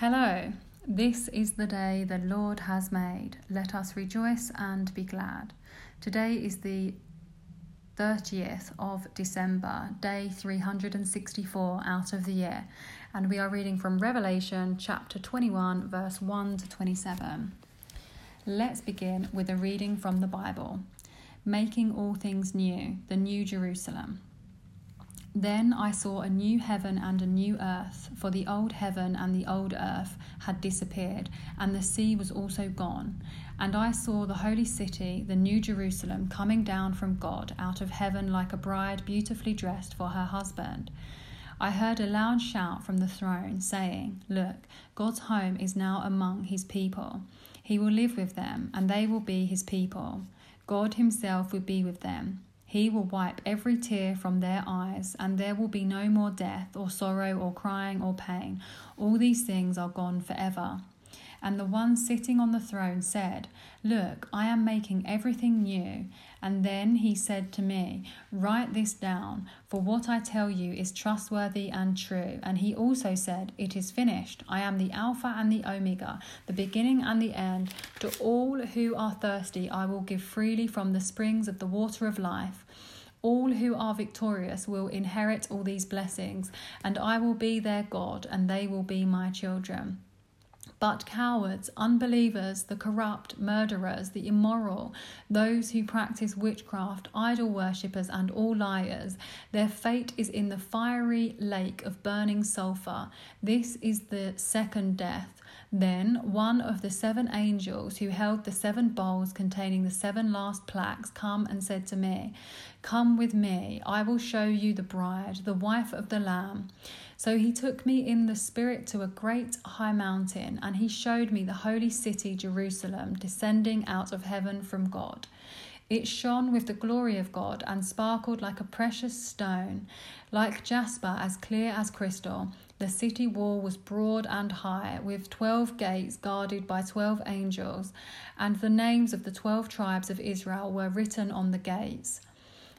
Hello, this is the day the Lord has made. Let us rejoice and be glad. Today is the 30th of December, day 364 out of the year, and we are reading from Revelation chapter 21, verse 1 to 27. Let's begin with a reading from the Bible Making All Things New, the New Jerusalem. Then I saw a new heaven and a new earth, for the old heaven and the old earth had disappeared, and the sea was also gone. And I saw the holy city, the new Jerusalem, coming down from God out of heaven like a bride beautifully dressed for her husband. I heard a loud shout from the throne, saying, Look, God's home is now among his people. He will live with them, and they will be his people. God himself will be with them he will wipe every tear from their eyes, and there will be no more death, or sorrow, or crying, or pain. All these things are gone forever. And the one sitting on the throne said, Look, I am making everything new. And then he said to me, Write this down, for what I tell you is trustworthy and true. And he also said, It is finished. I am the Alpha and the Omega, the beginning and the end. To all who are thirsty, I will give freely from the springs of the water of life. All who are victorious will inherit all these blessings, and I will be their God, and they will be my children. But cowards, unbelievers, the corrupt, murderers, the immoral, those who practice witchcraft, idol worshippers, and all liars, their fate is in the fiery lake of burning sulphur. This is the second death. Then one of the seven angels who held the seven bowls containing the seven last plagues come and said to me, Come with me, I will show you the bride, the wife of the Lamb. So he took me in the Spirit to a great high mountain, and he showed me the holy city, Jerusalem, descending out of heaven from God. It shone with the glory of God and sparkled like a precious stone, like jasper, as clear as crystal. The city wall was broad and high, with twelve gates guarded by twelve angels, and the names of the twelve tribes of Israel were written on the gates.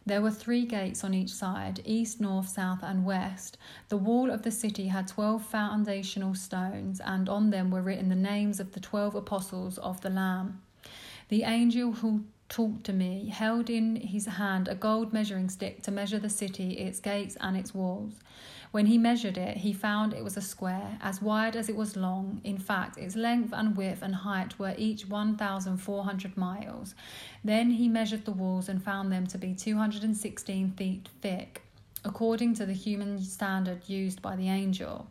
There were three gates on each side east, north, south, and west. The wall of the city had twelve foundational stones, and on them were written the names of the twelve apostles of the Lamb. The angel who talked to me held in his hand a gold measuring stick to measure the city, its gates, and its walls. When he measured it, he found it was a square, as wide as it was long. In fact, its length and width and height were each 1,400 miles. Then he measured the walls and found them to be 216 feet thick, according to the human standard used by the angel.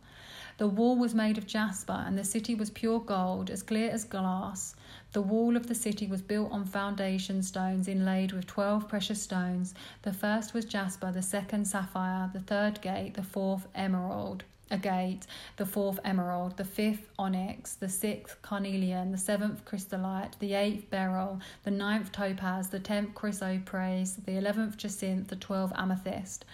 The wall was made of jasper, and the city was pure gold, as clear as glass. The wall of the city was built on foundation stones inlaid with twelve precious stones. The first was jasper, the second sapphire, the third gate, the fourth emerald a gate, the fourth emerald, the fifth onyx, the sixth carnelian, the seventh chrysolite, the eighth beryl, the ninth topaz, the tenth chrysoprase, the eleventh jacinth, the twelfth amethyst.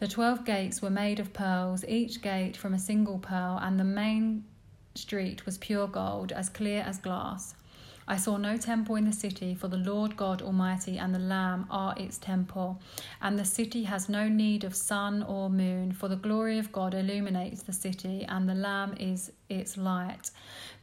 The twelve gates were made of pearls, each gate from a single pearl, and the main street was pure gold, as clear as glass. I saw no temple in the city, for the Lord God Almighty and the Lamb are its temple. And the city has no need of sun or moon, for the glory of God illuminates the city, and the Lamb is its light.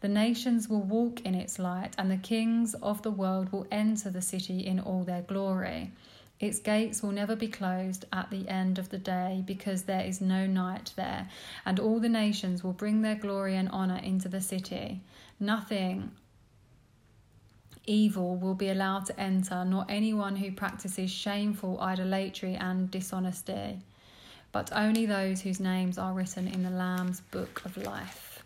The nations will walk in its light, and the kings of the world will enter the city in all their glory. Its gates will never be closed at the end of the day because there is no night there, and all the nations will bring their glory and honour into the city. Nothing evil will be allowed to enter, nor anyone who practices shameful idolatry and dishonesty, but only those whose names are written in the Lamb's book of life.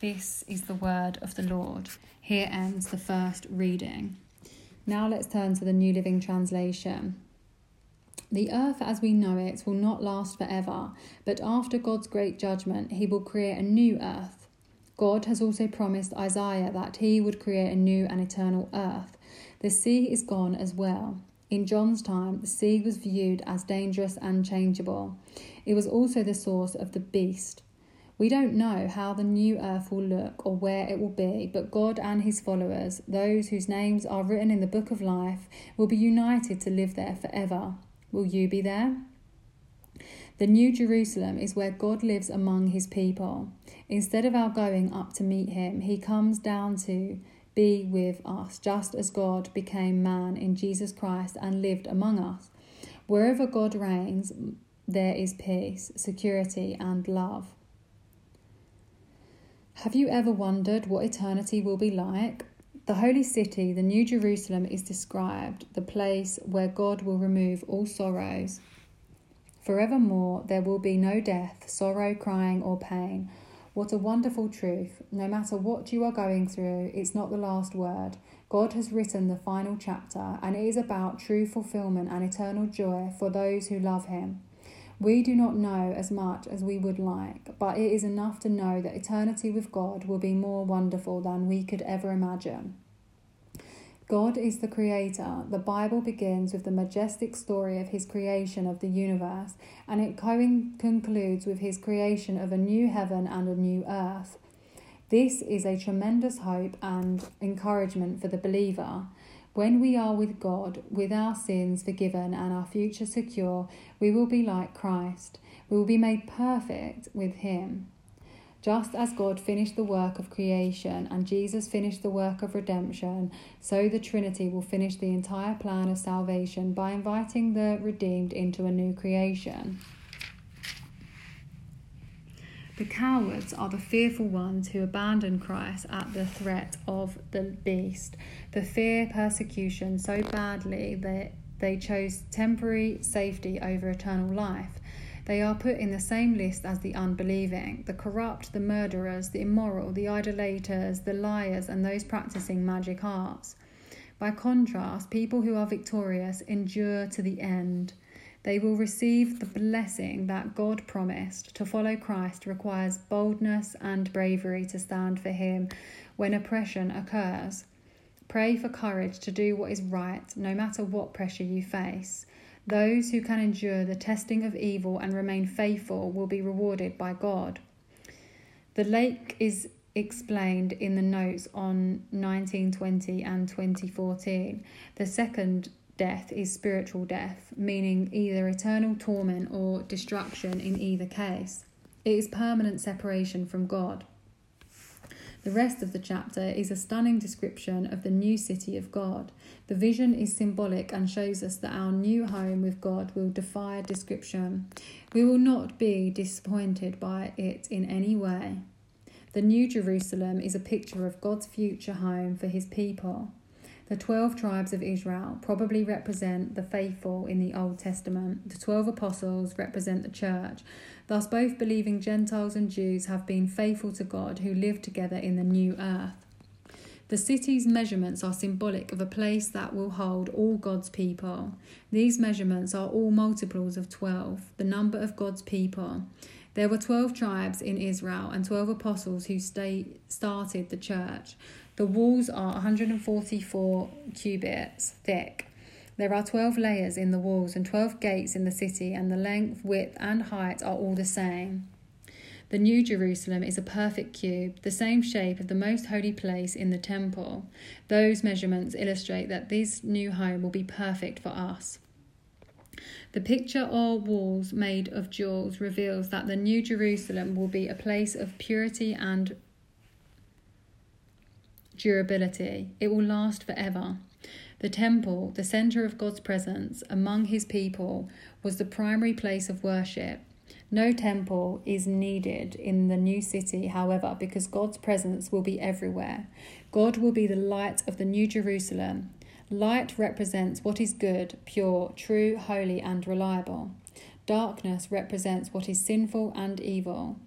This is the word of the Lord. Here ends the first reading. Now let's turn to the New Living Translation. The earth as we know it will not last forever, but after God's great judgment, he will create a new earth. God has also promised Isaiah that he would create a new and eternal earth. The sea is gone as well. In John's time, the sea was viewed as dangerous and changeable. It was also the source of the beast. We don't know how the new earth will look or where it will be, but God and his followers, those whose names are written in the book of life, will be united to live there forever. Will you be there? The New Jerusalem is where God lives among his people. Instead of our going up to meet him, he comes down to be with us, just as God became man in Jesus Christ and lived among us. Wherever God reigns, there is peace, security, and love. Have you ever wondered what eternity will be like? The holy city, the New Jerusalem, is described the place where God will remove all sorrows. Forevermore, there will be no death, sorrow, crying, or pain. What a wonderful truth. No matter what you are going through, it's not the last word. God has written the final chapter, and it is about true fulfillment and eternal joy for those who love Him. We do not know as much as we would like, but it is enough to know that eternity with God will be more wonderful than we could ever imagine. God is the creator. The Bible begins with the majestic story of his creation of the universe, and it concludes with his creation of a new heaven and a new earth. This is a tremendous hope and encouragement for the believer. When we are with God, with our sins forgiven and our future secure, we will be like Christ. We will be made perfect with him. Just as God finished the work of creation and Jesus finished the work of redemption, so the Trinity will finish the entire plan of salvation by inviting the redeemed into a new creation. The cowards are the fearful ones who abandon Christ at the threat of the beast. The fear persecution so badly that they chose temporary safety over eternal life. They are put in the same list as the unbelieving, the corrupt, the murderers, the immoral, the idolaters, the liars, and those practicing magic arts. By contrast, people who are victorious endure to the end. They will receive the blessing that God promised. To follow Christ requires boldness and bravery to stand for Him when oppression occurs. Pray for courage to do what is right, no matter what pressure you face. Those who can endure the testing of evil and remain faithful will be rewarded by God. The lake is explained in the notes on 1920 and 2014. The second death is spiritual death, meaning either eternal torment or destruction in either case. It is permanent separation from God. The rest of the chapter is a stunning description of the new city of God. The vision is symbolic and shows us that our new home with God will defy description. We will not be disappointed by it in any way. The New Jerusalem is a picture of God's future home for his people. The 12 tribes of Israel probably represent the faithful in the Old Testament. The 12 apostles represent the church. Thus, both believing Gentiles and Jews have been faithful to God who live together in the new earth. The city's measurements are symbolic of a place that will hold all God's people. These measurements are all multiples of 12, the number of God's people. There were 12 tribes in Israel and 12 apostles who stay, started the church. The walls are 144 cubits thick. There are 12 layers in the walls and 12 gates in the city, and the length, width, and height are all the same. The New Jerusalem is a perfect cube, the same shape of the most holy place in the temple. Those measurements illustrate that this new home will be perfect for us. The picture or walls made of jewels reveals that the New Jerusalem will be a place of purity and durability. It will last forever. The temple, the center of God's presence among his people, was the primary place of worship. No temple is needed in the new city, however, because God's presence will be everywhere. God will be the light of the New Jerusalem. Light represents what is good, pure, true, holy, and reliable. Darkness represents what is sinful and evil.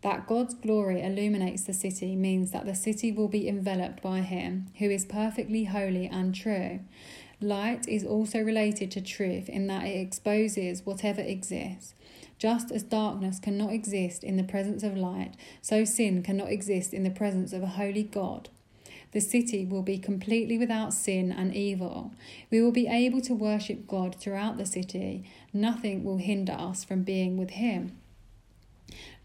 That God's glory illuminates the city means that the city will be enveloped by Him, who is perfectly holy and true. Light is also related to truth in that it exposes whatever exists. Just as darkness cannot exist in the presence of light, so sin cannot exist in the presence of a holy God. The city will be completely without sin and evil. We will be able to worship God throughout the city. Nothing will hinder us from being with Him.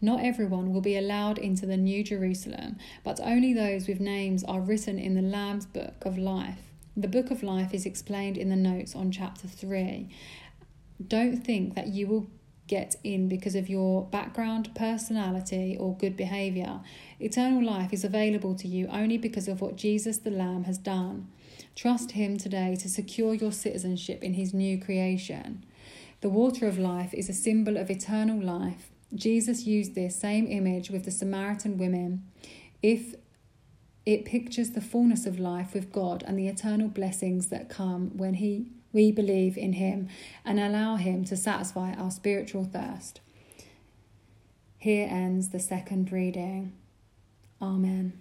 Not everyone will be allowed into the New Jerusalem, but only those with names are written in the Lamb's Book of Life. The Book of Life is explained in the notes on chapter 3. Don't think that you will get in because of your background, personality, or good behavior. Eternal life is available to you only because of what Jesus the Lamb has done. Trust Him today to secure your citizenship in His new creation. The water of life is a symbol of eternal life. Jesus used this same image with the Samaritan women. If it pictures the fullness of life with God and the eternal blessings that come when he we believe in him and allow him to satisfy our spiritual thirst. Here ends the second reading. Amen.